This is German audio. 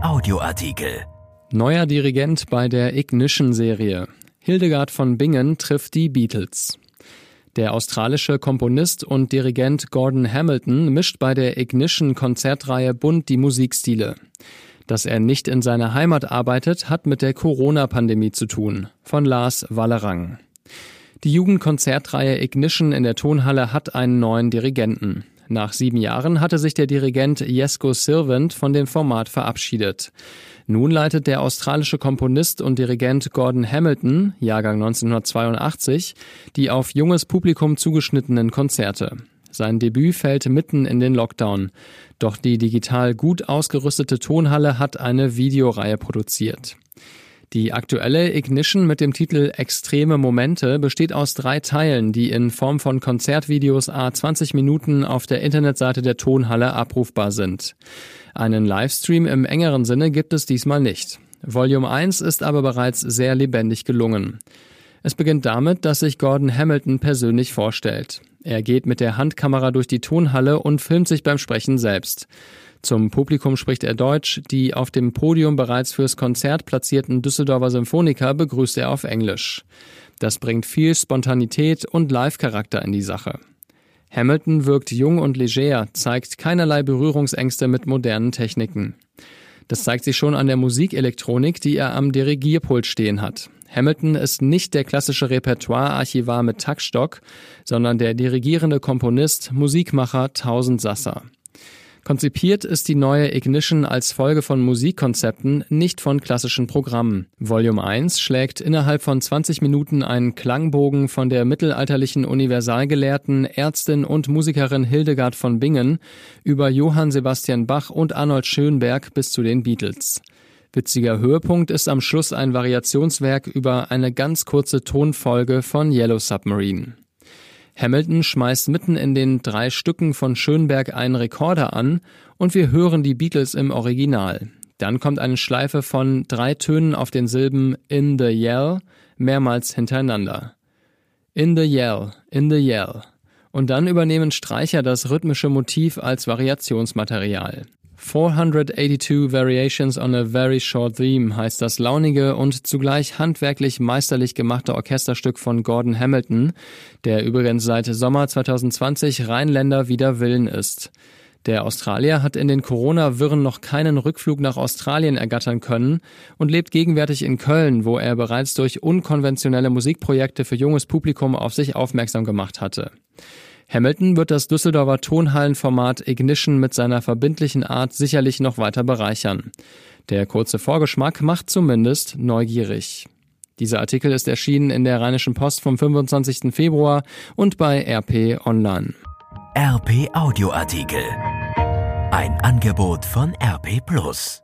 Audioartikel. Neuer Dirigent bei der Ignition-Serie. Hildegard von Bingen trifft die Beatles. Der australische Komponist und Dirigent Gordon Hamilton mischt bei der Ignition-Konzertreihe bunt die Musikstile. Dass er nicht in seiner Heimat arbeitet, hat mit der Corona-Pandemie zu tun. Von Lars Wallerang. Die Jugendkonzertreihe Ignition in der Tonhalle hat einen neuen Dirigenten. Nach sieben Jahren hatte sich der Dirigent Jesko Sirvent von dem Format verabschiedet. Nun leitet der australische Komponist und Dirigent Gordon Hamilton, Jahrgang 1982, die auf junges Publikum zugeschnittenen Konzerte. Sein Debüt fällt mitten in den Lockdown. Doch die digital gut ausgerüstete Tonhalle hat eine Videoreihe produziert. Die aktuelle Ignition mit dem Titel Extreme Momente besteht aus drei Teilen, die in Form von Konzertvideos a 20 Minuten auf der Internetseite der Tonhalle abrufbar sind. Einen Livestream im engeren Sinne gibt es diesmal nicht. Volume 1 ist aber bereits sehr lebendig gelungen. Es beginnt damit, dass sich Gordon Hamilton persönlich vorstellt. Er geht mit der Handkamera durch die Tonhalle und filmt sich beim Sprechen selbst. Zum Publikum spricht er Deutsch, die auf dem Podium bereits fürs Konzert platzierten Düsseldorfer Symphoniker begrüßt er auf Englisch. Das bringt viel Spontanität und Live-Charakter in die Sache. Hamilton wirkt jung und leger, zeigt keinerlei Berührungsängste mit modernen Techniken. Das zeigt sich schon an der Musikelektronik, die er am Dirigierpult stehen hat. Hamilton ist nicht der klassische Repertoire-Archivar mit Taktstock, sondern der dirigierende Komponist, Musikmacher Tausend Sasser. Konzipiert ist die neue Ignition als Folge von Musikkonzepten, nicht von klassischen Programmen. Volume 1 schlägt innerhalb von 20 Minuten einen Klangbogen von der mittelalterlichen Universalgelehrten, Ärztin und Musikerin Hildegard von Bingen über Johann Sebastian Bach und Arnold Schönberg bis zu den Beatles. Witziger Höhepunkt ist am Schluss ein Variationswerk über eine ganz kurze Tonfolge von Yellow Submarine. Hamilton schmeißt mitten in den drei Stücken von Schönberg einen Rekorder an und wir hören die Beatles im Original. Dann kommt eine Schleife von drei Tönen auf den Silben in the yell mehrmals hintereinander. In the yell, in the yell. Und dann übernehmen Streicher das rhythmische Motiv als Variationsmaterial. 482 Variations on a Very Short Theme heißt das launige und zugleich handwerklich meisterlich gemachte Orchesterstück von Gordon Hamilton, der übrigens seit Sommer 2020 Rheinländer wider Willen ist. Der Australier hat in den Corona-Wirren noch keinen Rückflug nach Australien ergattern können und lebt gegenwärtig in Köln, wo er bereits durch unkonventionelle Musikprojekte für junges Publikum auf sich aufmerksam gemacht hatte. Hamilton wird das Düsseldorfer Tonhallenformat Ignition mit seiner verbindlichen Art sicherlich noch weiter bereichern. Der kurze Vorgeschmack macht zumindest neugierig. Dieser Artikel ist erschienen in der Rheinischen Post vom 25. Februar und bei RP Online. RP Audioartikel. Ein Angebot von RP Plus.